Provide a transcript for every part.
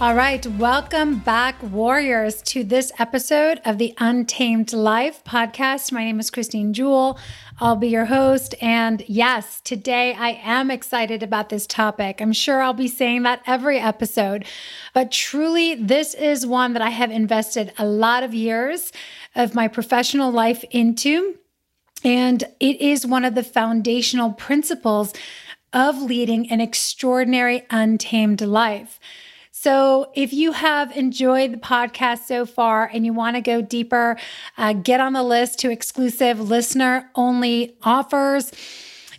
All right, welcome back, warriors, to this episode of the Untamed Life podcast. My name is Christine Jewell. I'll be your host. And yes, today I am excited about this topic. I'm sure I'll be saying that every episode, but truly, this is one that I have invested a lot of years of my professional life into. And it is one of the foundational principles of leading an extraordinary, untamed life. So, if you have enjoyed the podcast so far and you want to go deeper, uh, get on the list to exclusive listener only offers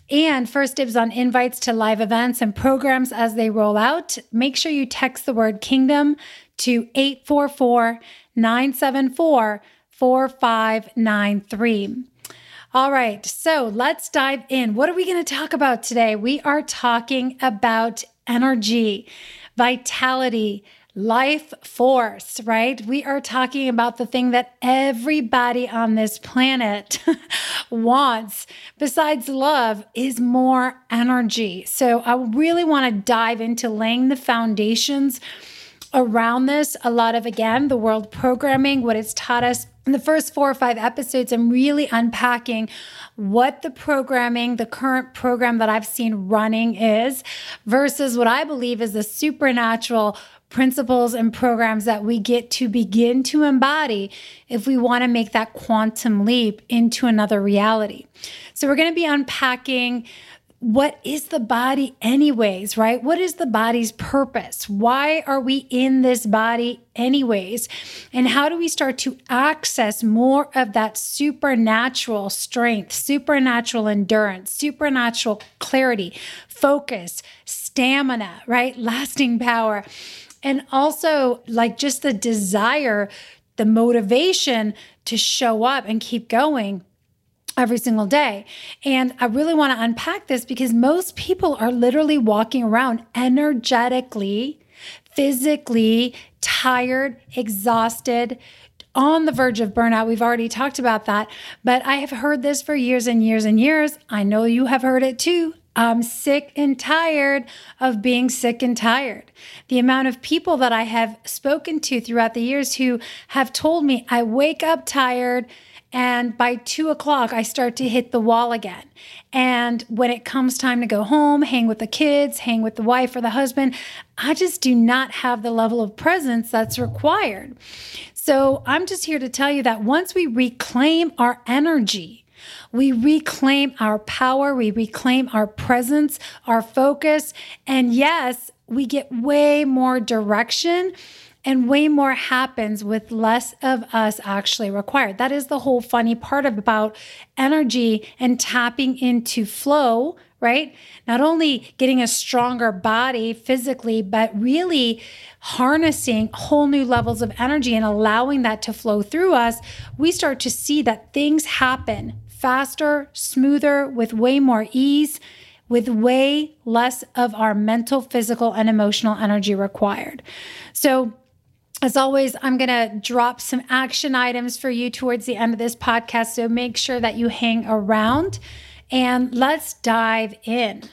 and first dibs on invites to live events and programs as they roll out. Make sure you text the word kingdom to 844 974 4593. All right, so let's dive in. What are we going to talk about today? We are talking about energy vitality, life force, right? We are talking about the thing that everybody on this planet wants, besides love, is more energy. So I really want to dive into laying the foundations around this. A lot of, again, the world programming, what it's taught us in the first four or five episodes, I'm really unpacking what the programming, the current program that I've seen running is versus what I believe is the supernatural principles and programs that we get to begin to embody if we want to make that quantum leap into another reality. So, we're going to be unpacking what is the body, anyways, right? What is the body's purpose? Why are we in this body, anyways? And how do we start to access more of that supernatural strength, supernatural endurance, supernatural clarity, focus, stamina, right? Lasting power. And also, like, just the desire, the motivation to show up and keep going every single day. And I really want to unpack this because most people are literally walking around energetically, physically tired, exhausted, on the verge of burnout. We've already talked about that, but I have heard this for years and years and years. I know you have heard it too. I'm sick and tired of being sick and tired. The amount of people that I have spoken to throughout the years who have told me I wake up tired and by two o'clock, I start to hit the wall again. And when it comes time to go home, hang with the kids, hang with the wife or the husband, I just do not have the level of presence that's required. So I'm just here to tell you that once we reclaim our energy, we reclaim our power, we reclaim our presence, our focus, and yes, we get way more direction and way more happens with less of us actually required. That is the whole funny part about energy and tapping into flow, right? Not only getting a stronger body physically, but really harnessing whole new levels of energy and allowing that to flow through us, we start to see that things happen faster, smoother, with way more ease with way less of our mental, physical, and emotional energy required. So, as always, I'm going to drop some action items for you towards the end of this podcast. So make sure that you hang around and let's dive in.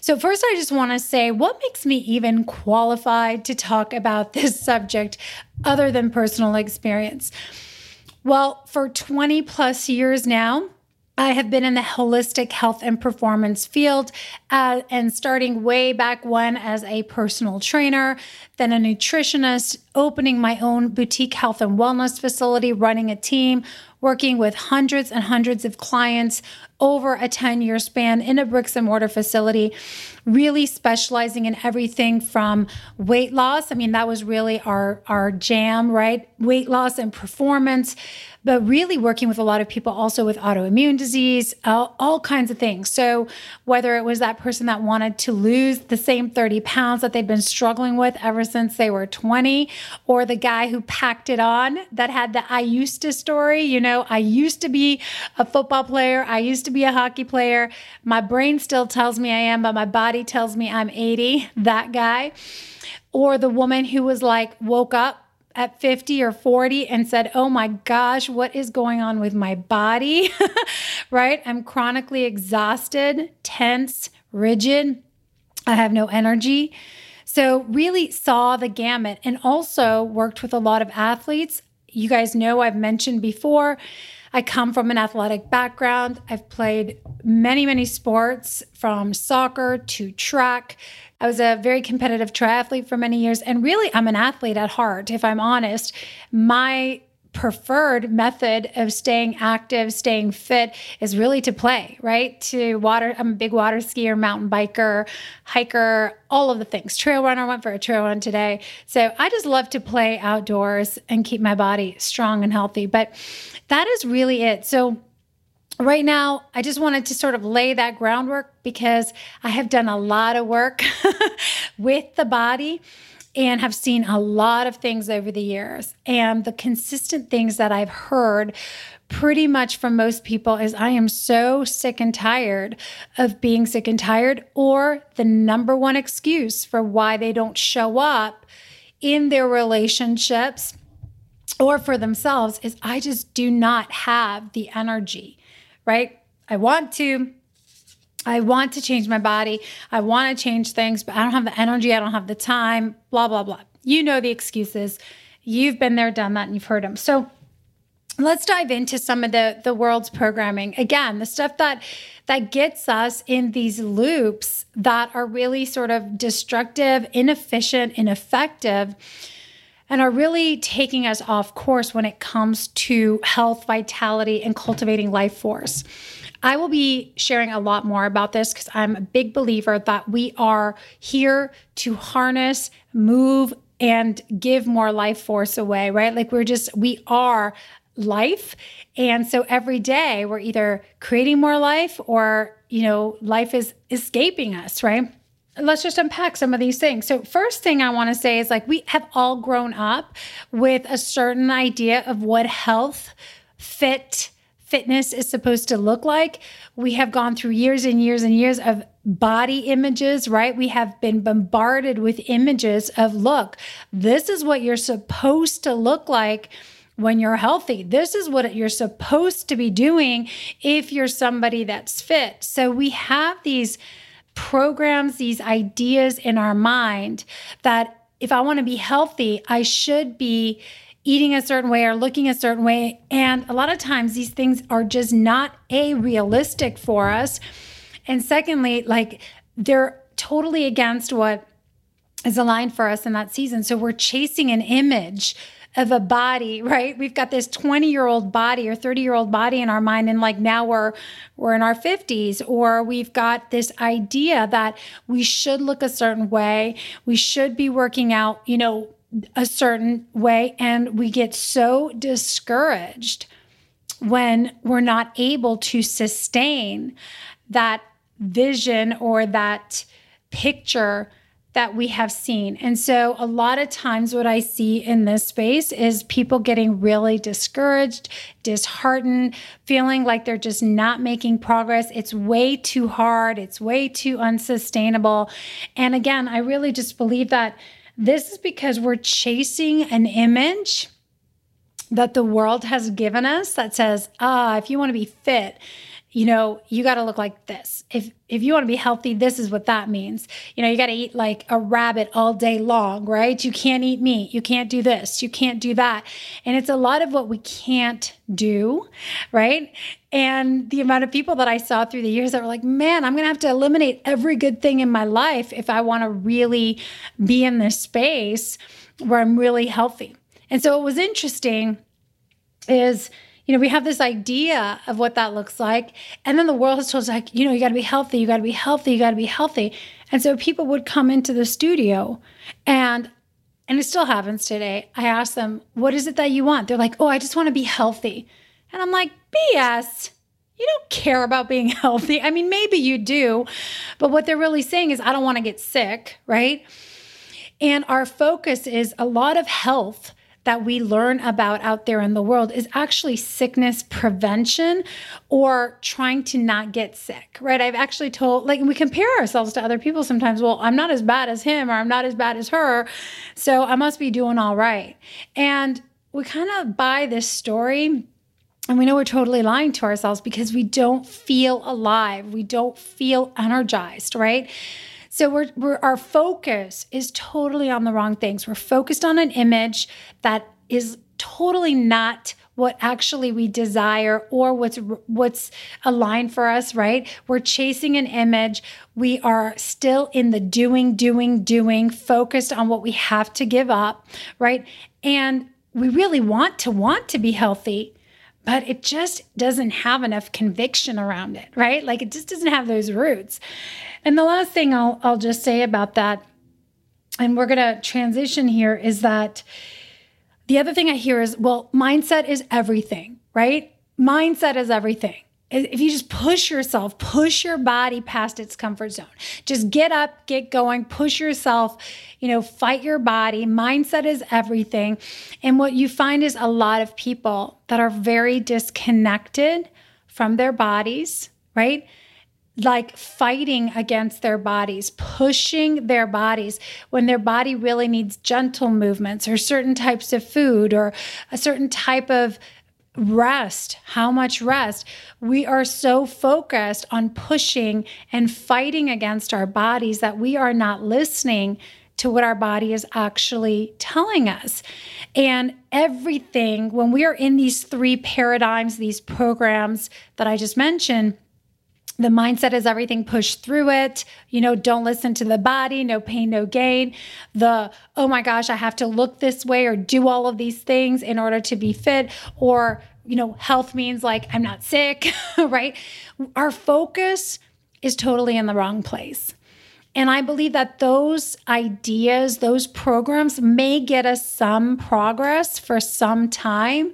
So, first, I just want to say what makes me even qualified to talk about this subject other than personal experience? Well, for 20 plus years now, I have been in the holistic health and performance field uh, and starting way back when as a personal trainer, then a nutritionist, opening my own boutique health and wellness facility, running a team, working with hundreds and hundreds of clients over a 10 year span in a bricks and mortar facility, really specializing in everything from weight loss. I mean, that was really our, our jam, right? Weight loss and performance, but really working with a lot of people also with autoimmune disease, all, all kinds of things. So, whether it was that person that wanted to lose the same 30 pounds that they'd been struggling with ever since they were 20, or the guy who packed it on that had the I used to story, you know, I used to be a football player, I used to be a hockey player. My brain still tells me I am, but my body tells me I'm 80, that guy. Or the woman who was like, woke up at 50 or 40 and said, Oh my gosh, what is going on with my body? right? I'm chronically exhausted, tense, rigid. I have no energy. So, really saw the gamut and also worked with a lot of athletes. You guys know I've mentioned before, I come from an athletic background. I've played many, many sports from soccer to track I was a very competitive triathlete for many years. And really, I'm an athlete at heart, if I'm honest. My preferred method of staying active, staying fit is really to play, right? To water, I'm a big water skier, mountain biker, hiker, all of the things. Trail runner, went for a trail run today. So I just love to play outdoors and keep my body strong and healthy. But that is really it. So right now, I just wanted to sort of lay that groundwork because I have done a lot of work with the body and have seen a lot of things over the years. And the consistent things that I've heard pretty much from most people is I am so sick and tired of being sick and tired, or the number one excuse for why they don't show up in their relationships or for themselves is I just do not have the energy right? I want to. I want to change my body. I want to change things, but I don't have the energy. I don't have the time, blah, blah, blah. You know the excuses. You've been there, done that, and you've heard them. So let's dive into some of the, the world's programming. Again, the stuff that that gets us in these loops that are really sort of destructive, inefficient, ineffective and are really taking us off course when it comes to health, vitality, and cultivating life force. I will be sharing a lot more about this because I'm a big believer that we are here to harness, move, and give more life force away, right? Like we're just, we are life. And so every day we're either creating more life or, you know, life is escaping us, right? let's just unpack some of these things. So, first thing I want to say is like we have all grown up with a certain idea of what health, fit, fitness is supposed to look like. We have gone through years and years and years of body images, right? We have been bombarded with images of look, this is what you're supposed to look like when you're healthy. This is what you're supposed to be doing if you're somebody that's fit. So we have these programs, these ideas in our mind that if I want to be healthy, I should be eating a certain way or looking a certain way. And a lot of times these things are just not a realistic for us. And secondly, like they're totally against what is aligned for us in that season. So we're chasing an image of a body, right? We've got this 20 year old body or 30 year old body in our mind. And like now we're, we're in our 50s, or we've got this idea that we should look a certain way. We should be working out, you know, a certain way. And we get so discouraged when we're not able to sustain that vision or that picture that we have seen. And so, a lot of times, what I see in this space is people getting really discouraged, disheartened, feeling like they're just not making progress. It's way too hard, it's way too unsustainable. And again, I really just believe that this is because we're chasing an image that the world has given us that says, ah, if you want to be fit, you know, you got to look like this. If if you want to be healthy, this is what that means. You know, you got to eat like a rabbit all day long, right? You can't eat meat. You can't do this. You can't do that. And it's a lot of what we can't do, right? And the amount of people that I saw through the years that were like, "Man, I'm going to have to eliminate every good thing in my life if I want to really be in this space where I'm really healthy." And so it was interesting is you know, we have this idea of what that looks like. And then the world has told us, like, you know, you got to be healthy, you got to be healthy, you got to be healthy. And so people would come into the studio and and it still happens today. I ask them, what is it that you want? They're like, oh, I just want to be healthy. And I'm like, BS. You don't care about being healthy. I mean, maybe you do, but what they're really saying is, I don't want to get sick, right? And our focus is a lot of health that we learn about out there in the world is actually sickness prevention or trying to not get sick, right? I've actually told, like, we compare ourselves to other people sometimes. Well, I'm not as bad as him or I'm not as bad as her. So I must be doing all right. And we kind of buy this story. And we know we're totally lying to ourselves because we don't feel alive. We don't feel energized, right? So we're, we're our focus is totally on the wrong things. We're focused on an image that is totally not what actually we desire or what's what's aligned for us right? We're chasing an image. We are still in the doing doing doing focused on what we have to give up right? And we really want to want to be healthy but it just doesn't have enough conviction around it, right? Like it just doesn't have those roots. And the last thing I'll I'll just say about that and we're going to transition here is that the other thing I hear is well, mindset is everything, right? Mindset is everything if you just push yourself, push your body past its comfort zone. Just get up, get going, push yourself, you know, fight your body. Mindset is everything. And what you find is a lot of people that are very disconnected from their bodies, right? Like fighting against their bodies, pushing their bodies when their body really needs gentle movements or certain types of food or a certain type of rest, how much rest. We are so focused on pushing and fighting against our bodies that we are not listening to what our body is actually telling us. And everything, when we are in these three paradigms, these programs that I just mentioned, the mindset is everything push through it. You know don't listen to the body no pain no gain. The oh my gosh i have to look this way or do all of these things in order to be fit. Or you know health means like i'm not sick right? Our focus is totally in the wrong place. And i believe that those ideas those programs may get us some progress for some time.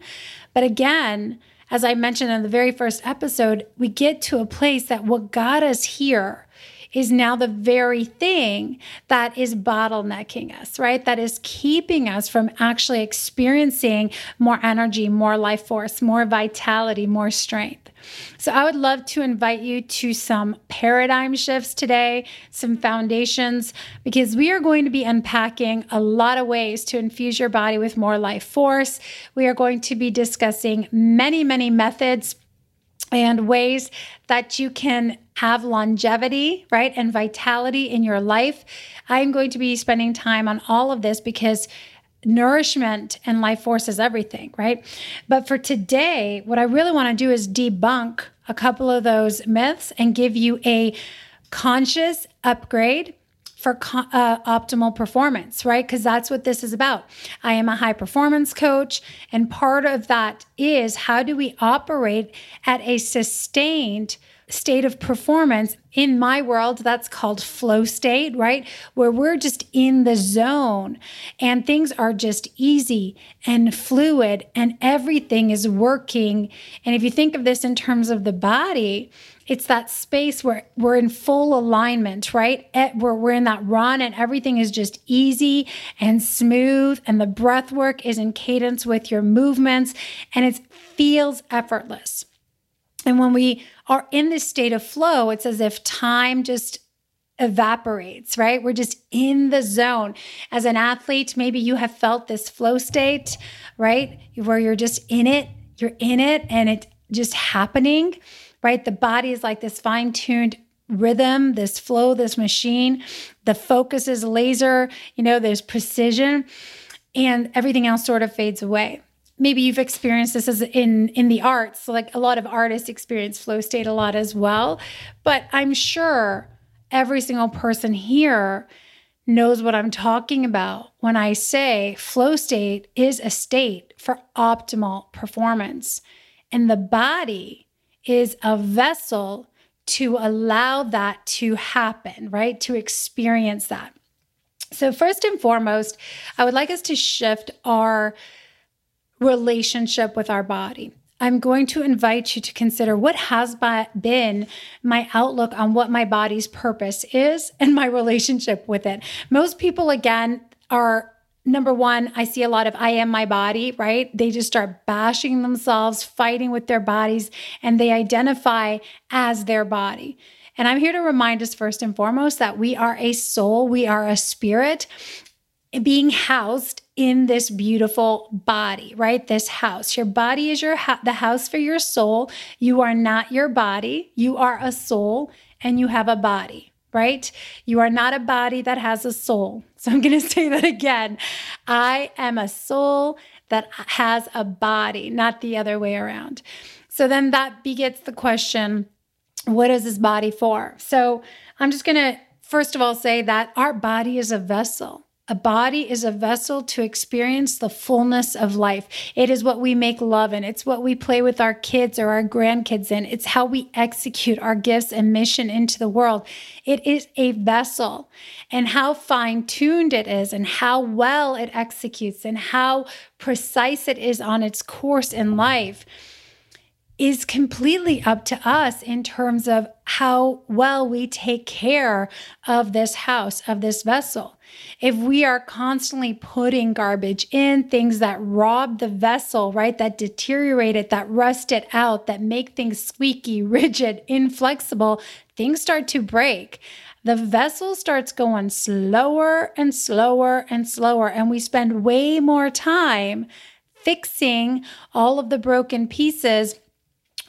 But again as I mentioned in the very first episode, we get to a place that what got us here is now the very thing that is bottlenecking us, right? That is keeping us from actually experiencing more energy, more life force, more vitality, more strength. So, I would love to invite you to some paradigm shifts today, some foundations, because we are going to be unpacking a lot of ways to infuse your body with more life force. We are going to be discussing many, many methods and ways that you can have longevity, right, and vitality in your life. I'm going to be spending time on all of this because nourishment and life force is everything, right? But for today, what I really want to do is debunk a couple of those myths and give you a conscious upgrade for uh, optimal performance, right? Because that's what this is about. I am a high performance coach, and part of that is how do we operate at a sustained state of performance. In my world, that's called flow state, right? Where we're just in the zone and things are just easy and fluid and everything is working. And if you think of this in terms of the body, it's that space where we're in full alignment, right? Eh, where we're in that run and everything is just easy and smooth, and the breath work is in cadence with your movements, and it feels effortless. And when we are in this state of flow, it's as if time just evaporates, right? We're just in the zone. As an athlete, maybe you have felt this flow state, right? Where you're just in it, you're in it, and it's just happening right? The body is like this fine tuned rhythm, this flow, this machine. The focus is laser, you know, there's precision, and everything else sort of fades away. Maybe you've experienced this as in in the arts, like a lot of artists experience flow state a lot as well. But I'm sure every single person here knows what I'm talking about when I say flow state is a state for optimal performance. And the body is a vessel to allow that to happen, right? To experience that. So, first and foremost, I would like us to shift our relationship with our body. I'm going to invite you to consider what has been my outlook on what my body's purpose is and my relationship with it. Most people, again, are number one, I see a lot of I am my body, right? They just start bashing themselves, fighting with their bodies, and they identify as their body. And I'm here to remind us first and foremost that we are a soul, we are a spirit being housed in this beautiful body, right? This house. Your body is your ha- the house for your soul. You are not your body. You are a soul and you have a body, right? You are not a body that has a soul. So I'm going to say that again. I am a soul that has a body, not the other way around. So then that begets the question what is this body for? So I'm just going to first of all say that our body is a vessel. A body is a vessel to experience the fullness of life. It is what we make love in. It's what we play with our kids or our grandkids in. It's how we execute our gifts and mission into the world. It is a vessel. And how fine tuned it is, and how well it executes, and how precise it is on its course in life is completely up to us in terms of how well we take care of this house, of this vessel. If we are constantly putting garbage in, things that rob the vessel, right, that deteriorate it, that rust it out, that make things squeaky, rigid, inflexible, things start to break the vessel starts going slower and slower and slower, and we spend way more time fixing all of the broken pieces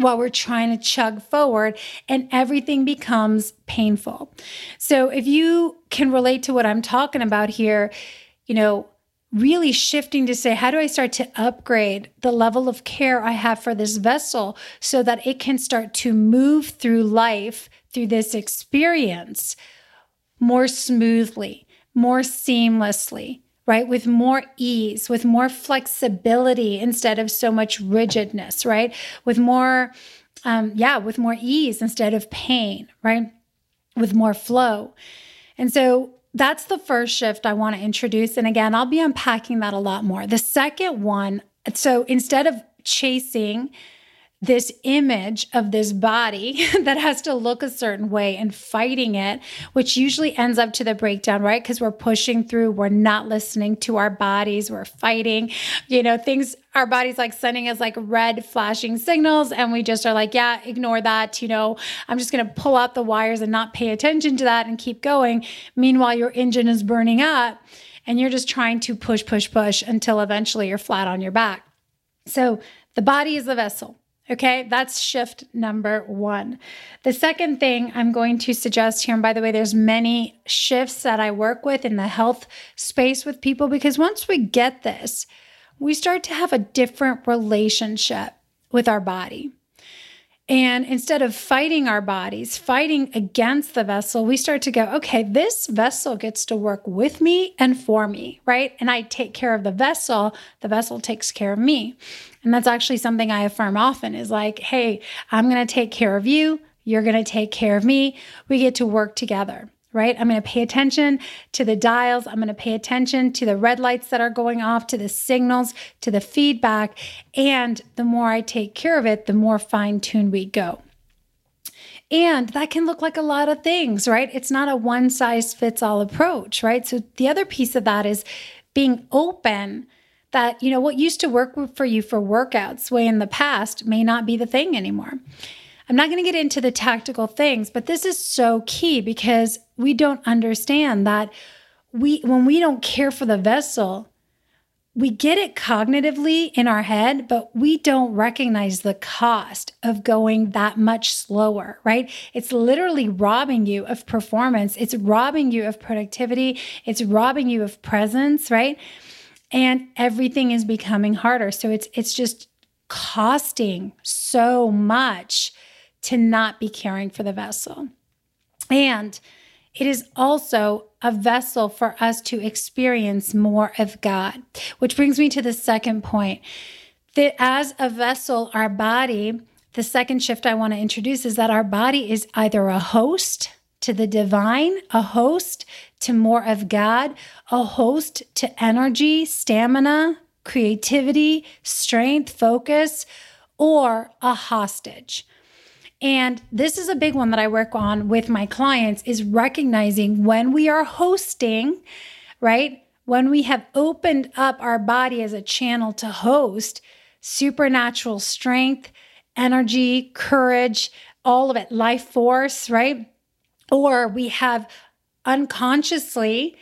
while we're trying to chug forward and everything becomes painful. So if you can relate to what I'm talking about here, you know, really shifting to say, how do I start to upgrade the level of care I have for this vessel so that it can start to move through life, through this experience more smoothly, more seamlessly, right? With more ease, with more flexibility instead of so much rigidness, right? With more, um, yeah, with more ease instead of pain, right? With more flow. And so that's the first shift I want to introduce. And again, I'll be unpacking that a lot more. The second one, so instead of chasing, this image of this body that has to look a certain way and fighting it, which usually ends up to the breakdown, right? Because we're pushing through, we're not listening to our bodies, we're fighting, you know, things, our body's like sending us like red flashing signals, and we just are like, yeah, ignore that, you know, I'm just gonna pull out the wires and not pay attention to that and keep going. Meanwhile, your engine is burning up and you're just trying to push, push, push until eventually you're flat on your back. So the body is the vessel. Okay, that's shift number one. The second thing I'm going to suggest here, and by the way, there's many shifts that I work with in the health space with people because once we get this, we start to have a different relationship with our body. And instead of fighting our bodies, fighting against the vessel, we start to go, okay, this vessel gets to work with me and for me, right? And I take care of the vessel, the vessel takes care of me. And that's actually something I affirm often is like, hey, I'm going to take care of you, you're going to take care of me. We get to work together right? I'm going to pay attention to the dials. I'm going to pay attention to the red lights that are going off, to the signals, to the feedback. And the more I take care of it, the more fine tuned we go. And that can look like a lot of things, right? It's not a one size fits all approach, right? So the other piece of that is being open that, you know, what used to work for you for workouts way in the past may not be the thing anymore. I'm not going to get into the tactical things, but this is so key because we don't understand that we when we don't care for the vessel, we get it cognitively in our head, but we don't recognize the cost of going that much slower, right? It's literally robbing you of performance. It's robbing you of productivity. It's robbing you of presence, right? And everything is becoming harder. So it's it's just costing so much to not be caring for the vessel. And it is also a vessel for us to experience more of God, which brings me to the second point. that as a vessel, our body, the second shift I want to introduce is that our body is either a host to the divine, a host to more of God, a host to energy, stamina, creativity, strength, focus, or a hostage. And this is a big one that I work on with my clients is recognizing when we are hosting, right? When we have opened up our body as a channel to host supernatural strength, energy, courage, all of it, life force, right? Or we have unconsciously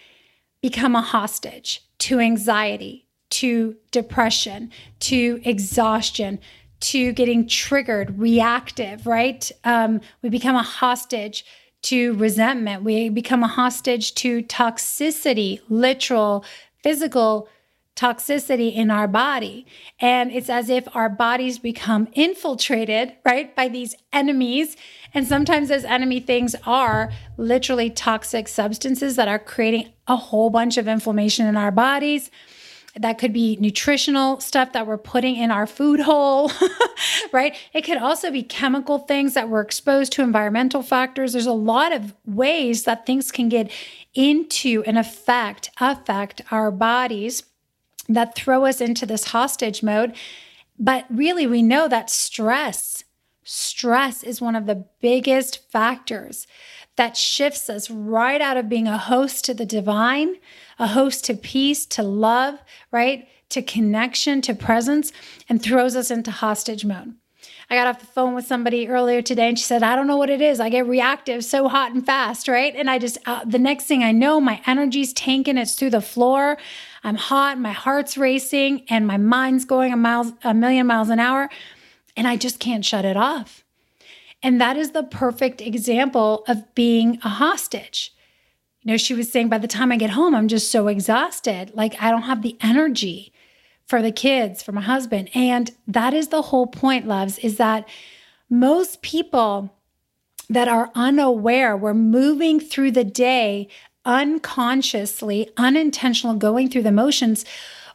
become a hostage to anxiety, to depression, to exhaustion, to getting triggered, reactive, right? Um, we become a hostage to resentment. We become a hostage to toxicity, literal, physical toxicity in our body. And it's as if our bodies become infiltrated, right, by these enemies. And sometimes those enemy things are literally toxic substances that are creating a whole bunch of inflammation in our bodies. That could be nutritional stuff that we're putting in our food hole, right? It could also be chemical things that we're exposed to, environmental factors. There's a lot of ways that things can get into and affect affect our bodies that throw us into this hostage mode. But really, we know that stress, stress is one of the biggest factors that shifts us right out of being a host to the divine, a host to peace, to love, right? To connection, to presence, and throws us into hostage mode. I got off the phone with somebody earlier today and she said, I don't know what it is. I get reactive so hot and fast, right? And I just, uh, the next thing I know, my energy's tanking, it's through the floor. I'm hot, my heart's racing, and my mind's going a, miles, a million miles an hour. And I just can't shut it off. And that is the perfect example of being a hostage. You know, she was saying, by the time I get home, I'm just so exhausted. Like, I don't have the energy for the kids, for my husband. And that is the whole point, loves, is that most people that are unaware, we're moving through the day unconsciously, unintentional, going through the motions.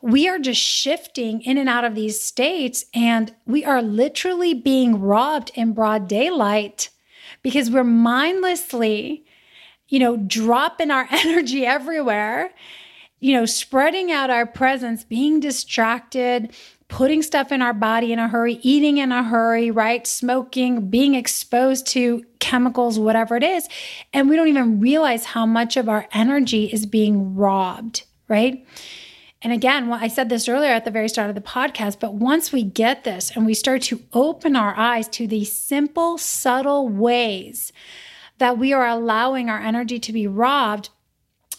We are just shifting in and out of these states, and we are literally being robbed in broad daylight because we're mindlessly, you know, dropping our energy everywhere you know, spreading out our presence, being distracted, putting stuff in our body in a hurry, eating in a hurry, right? Smoking, being exposed to chemicals, whatever it is. And we don't even realize how much of our energy is being robbed, right? And again, well, I said this earlier at the very start of the podcast, but once we get this and we start to open our eyes to these simple, subtle ways that we are allowing our energy to be robbed,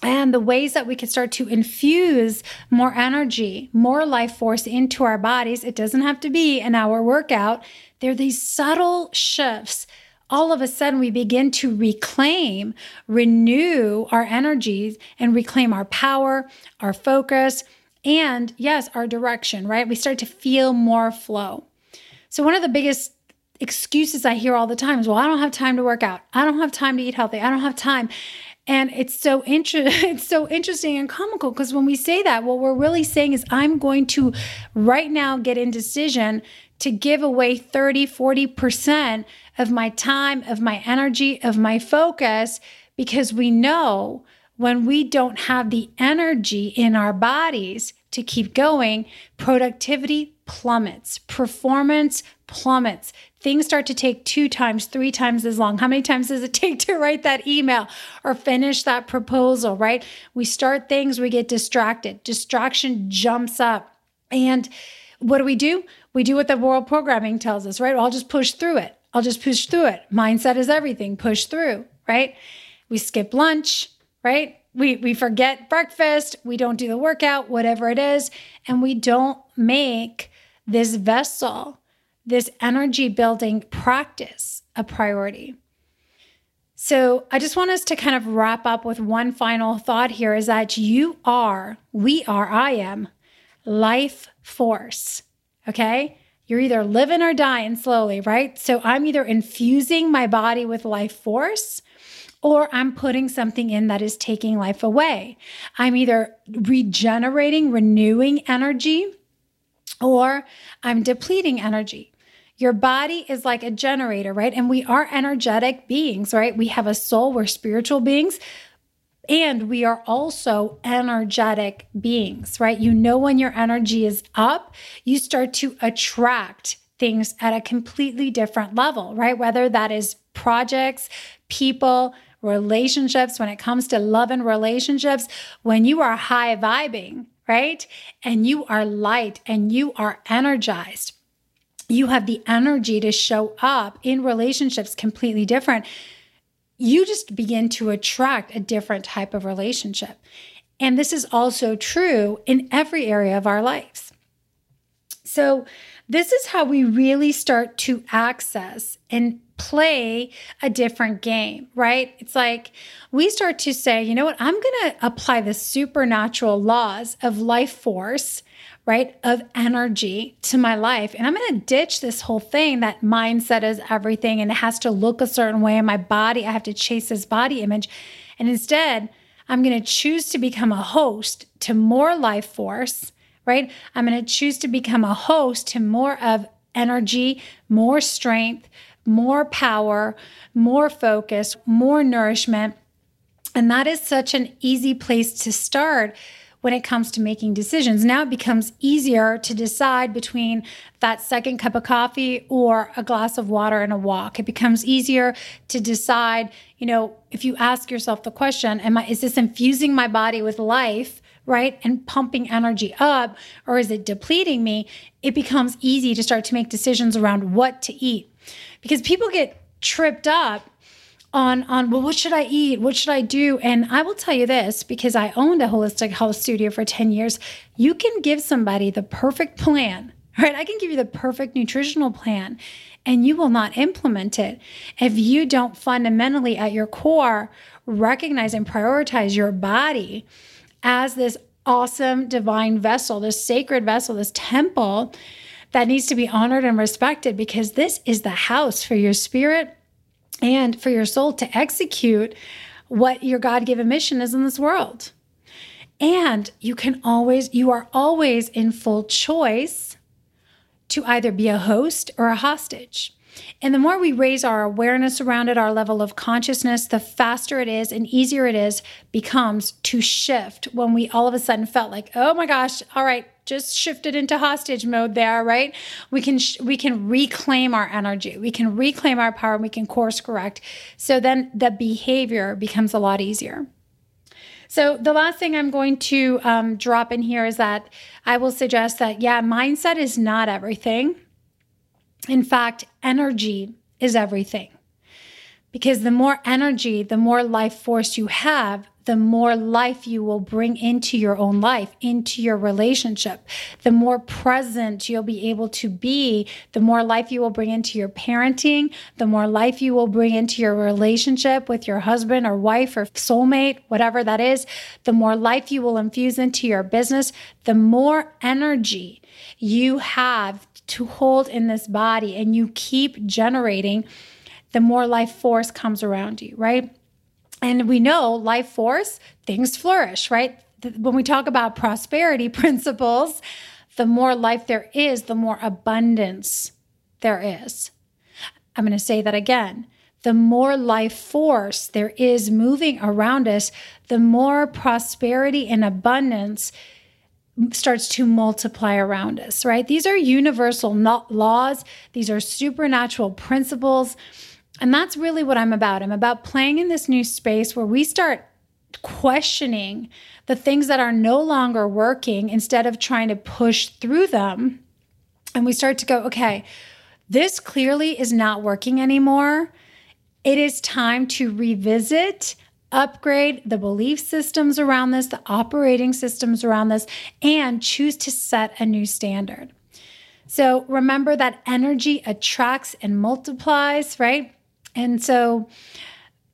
and the ways that we can start to infuse more energy, more life force into our bodies. It doesn't have to be an hour workout. There are these subtle shifts. All of a sudden, we begin to reclaim, renew our energies, and reclaim our power, our focus, and yes, our direction, right? We start to feel more flow. So, one of the biggest excuses I hear all the time is, well, I don't have time to work out. I don't have time to eat healthy. I don't have time. And it's so inter- it's so interesting and comical because when we say that, what we're really saying is I'm going to right now get in decision to give away 30, 40% of my time, of my energy, of my focus because we know when we don't have the energy in our bodies to keep going, productivity plummets, performance plummets. Things start to take two times, three times as long. How many times does it take to write that email or finish that proposal, right? We start things, we get distracted. Distraction jumps up. And what do we do? We do what the world programming tells us, right? I'll just push through it. I'll just push through it. Mindset is everything. Push through, right? We skip lunch, right? we we forget breakfast, we don't do the workout, whatever it is, and we don't make this vessel, this energy building practice a priority. So, I just want us to kind of wrap up with one final thought here is that you are, we are, I am life force. Okay? You're either living or dying slowly, right? So, I'm either infusing my body with life force or I'm putting something in that is taking life away. I'm either regenerating, renewing energy, or I'm depleting energy. Your body is like a generator, right? And we are energetic beings, right? We have a soul, we're spiritual beings, and we are also energetic beings, right? You know, when your energy is up, you start to attract things at a completely different level, right? Whether that is projects, people, relationships, when it comes to love and relationships, when you are high vibing, right? And you are light and you are energized. You have the energy to show up in relationships completely different. You just begin to attract a different type of relationship. And this is also true in every area of our lives. So, this is how we really start to access and play a different game, right? It's like we start to say, you know what, I'm going to apply the supernatural laws of life force, right, of energy to my life. And I'm going to ditch this whole thing that mindset is everything and it has to look a certain way in my body. I have to chase this body image. And instead, I'm going to choose to become a host to more life force right? I'm going to choose to become a host to more of energy, more strength, more power, more focus, more nourishment. And that is such an easy place to start when it comes to making decisions. Now it becomes easier to decide between that second cup of coffee or a glass of water and a walk. It becomes easier to decide, you know, if you ask yourself the question, am I is this infusing my body with life right? And pumping energy up, or is it depleting me? It becomes easy to start to make decisions around what to eat because people get tripped up on on well what should i eat? What should i do? And i will tell you this because i owned a holistic health studio for 10 years you can give somebody the perfect plan right? I can give you the perfect nutritional plan and you will not implement it if you don't fundamentally at your core recognize and prioritize your body as this awesome divine vessel, this sacred vessel, this temple that needs to be honored and respected because this is the house for your spirit and for your soul to execute what your God given mission is in this world. And you can always, you are always in full choice to either be a host or a hostage. And the more we raise our awareness around it, our level of consciousness, the faster it is and easier it is becomes to shift when we all of a sudden felt like, oh my gosh, all right, just shifted into hostage mode there, right? We can sh- we can reclaim our energy, we can reclaim our power, we can course correct. So then the behavior becomes a lot easier. So, the last thing I'm going to um, drop in here is that I will suggest that, yeah, mindset is not everything. In fact, energy is everything. Because the more energy, the more life force you have, the more life you will bring into your own life, into your relationship. The more present you'll be able to be, the more life you will bring into your parenting, the more life you will bring into your relationship with your husband or wife or soulmate, whatever that is, the more life you will infuse into your business, the more energy you have to hold in this body and you keep generating, the more life force comes around you, right? And we know life force, things flourish, right? When we talk about prosperity principles, the more life there is, the more abundance there is. I'm going to say that again. The more life force there is moving around us, the more prosperity and abundance starts to multiply around us, right? These are universal laws, these are supernatural principles. And that's really what I'm about. I'm about playing in this new space where we start questioning the things that are no longer working instead of trying to push through them. And we start to go, okay, this clearly is not working anymore. It is time to revisit upgrade the belief systems around this, the operating systems around this, and choose to set a new standard. So remember that energy attracts and multiplies, right? And so,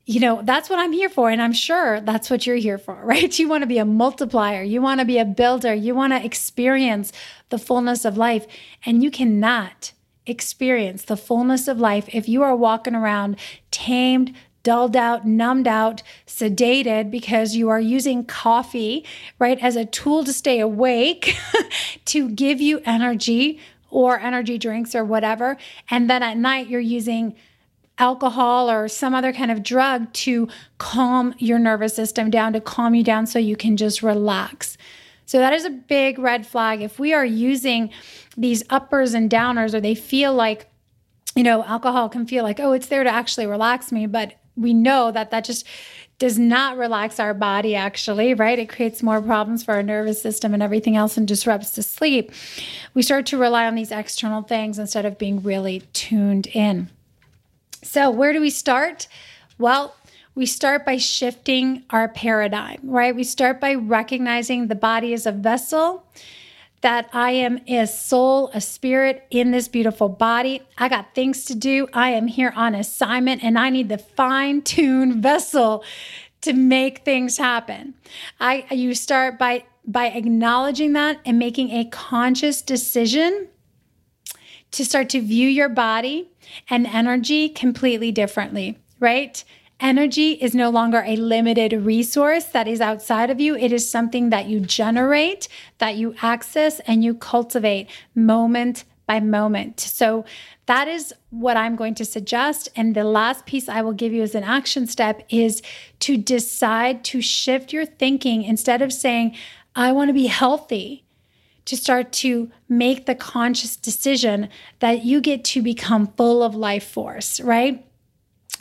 you know, that's what I'm here for. And I'm sure that's what you're here for, right? You want to be a multiplier, you want to be a builder, you want to experience the fullness of life. And you cannot experience the fullness of life if you are walking around tamed, dulled out, numbed out, sedated because you are using coffee, right, as a tool to stay awake, to give you energy or energy drinks or whatever. And then at night, you're using alcohol or some other kind of drug to calm your nervous system down, to calm you down so you can just relax. So that is a big red flag. If we are using these uppers and downers, or they feel like, you know, alcohol can feel like, oh, it's there to actually relax me, but we know that that just does not relax our body actually right it creates more problems for our nervous system and everything else and disrupts the sleep we start to rely on these external things instead of being really tuned in so where do we start well we start by shifting our paradigm right we start by recognizing the body as a vessel that I am a soul, a spirit in this beautiful body. I got things to do. I am here on assignment and I need the fine tuned vessel to make things happen. I you start by by acknowledging that and making a conscious decision to start to view your body and energy completely differently, right? Energy is no longer a limited resource that is outside of you. It is something that you generate, that you access, and you cultivate moment by moment. So that is what I'm going to suggest. And the last piece I will give you as an action step is to decide to shift your thinking instead of saying, I want to be healthy to start to make the conscious decision that you get to become full of life force, right?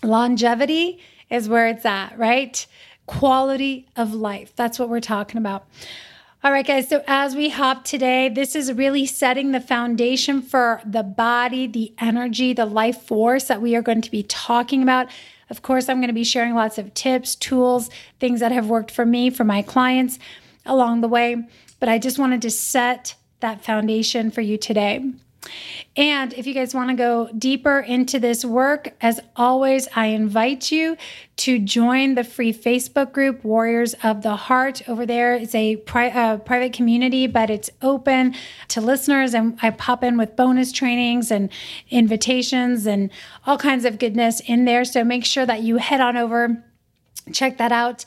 Longevity is where it's at, right? Quality of life. That's what we're talking about. All right, guys. So, as we hop today, this is really setting the foundation for the body, the energy, the life force that we are going to be talking about. Of course, I'm going to be sharing lots of tips, tools, things that have worked for me, for my clients along the way. But I just wanted to set that foundation for you today. And if you guys want to go deeper into this work, as always, I invite you to join the free Facebook group, Warriors of the Heart. Over there, it's a pri- uh, private community, but it's open to listeners. And I pop in with bonus trainings and invitations and all kinds of goodness in there. So make sure that you head on over, check that out.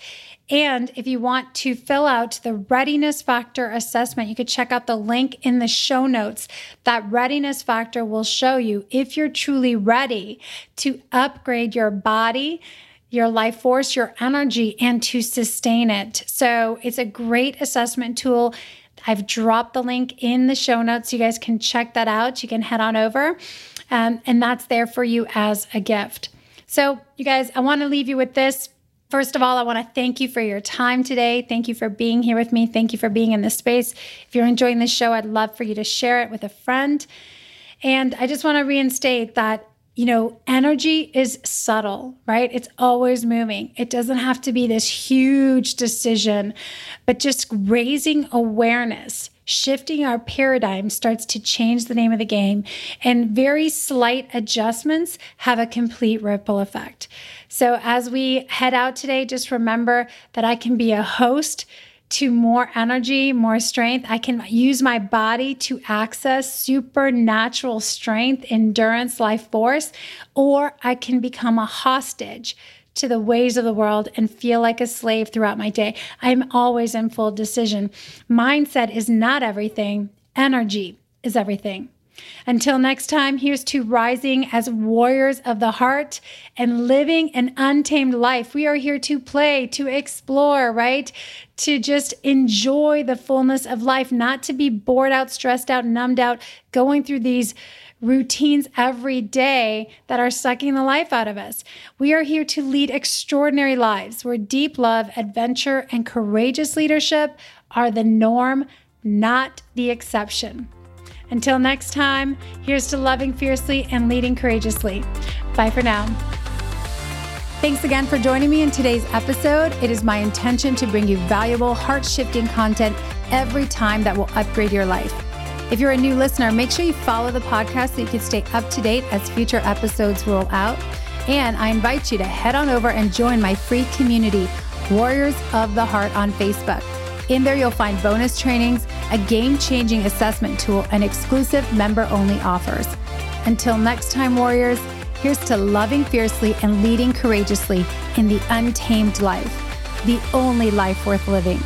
And if you want to fill out the readiness factor assessment, you could check out the link in the show notes. That readiness factor will show you if you're truly ready to upgrade your body, your life force, your energy, and to sustain it. So it's a great assessment tool. I've dropped the link in the show notes. You guys can check that out. You can head on over, um, and that's there for you as a gift. So, you guys, I want to leave you with this. First of all, I want to thank you for your time today. Thank you for being here with me. Thank you for being in this space. If you're enjoying this show, I'd love for you to share it with a friend. And I just want to reinstate that, you know, energy is subtle, right? It's always moving. It doesn't have to be this huge decision, but just raising awareness shifting our paradigm starts to change the name of the game, and very slight adjustments have a complete ripple effect. So, as we head out today, just remember that I can be a host to more energy, more strength. I can use my body to access supernatural strength, endurance, life force, or I can become a hostage to the ways of the world and feel like a slave throughout my day. I'm always in full decision. Mindset is not everything, energy is everything. Until next time, here's to rising as warriors of the heart and living an untamed life. We are here to play, to explore, right? To just enjoy the fullness of life, not to be bored out, stressed out, numbed out, going through these routines every day that are sucking the life out of us. We are here to lead extraordinary lives where deep love, adventure, and courageous leadership are the norm, not the exception. Until next time, here's to loving fiercely and leading courageously. Bye for now. Thanks again for joining me in today's episode. It is my intention to bring you valuable, heart shifting content every time that will upgrade your life. If you're a new listener, make sure you follow the podcast so you can stay up to date as future episodes roll out. And I invite you to head on over and join my free community, Warriors of the Heart, on Facebook. In there, you'll find bonus trainings, a game changing assessment tool, and exclusive member only offers. Until next time, Warriors, Here's to loving fiercely and leading courageously in the untamed life, the only life worth living.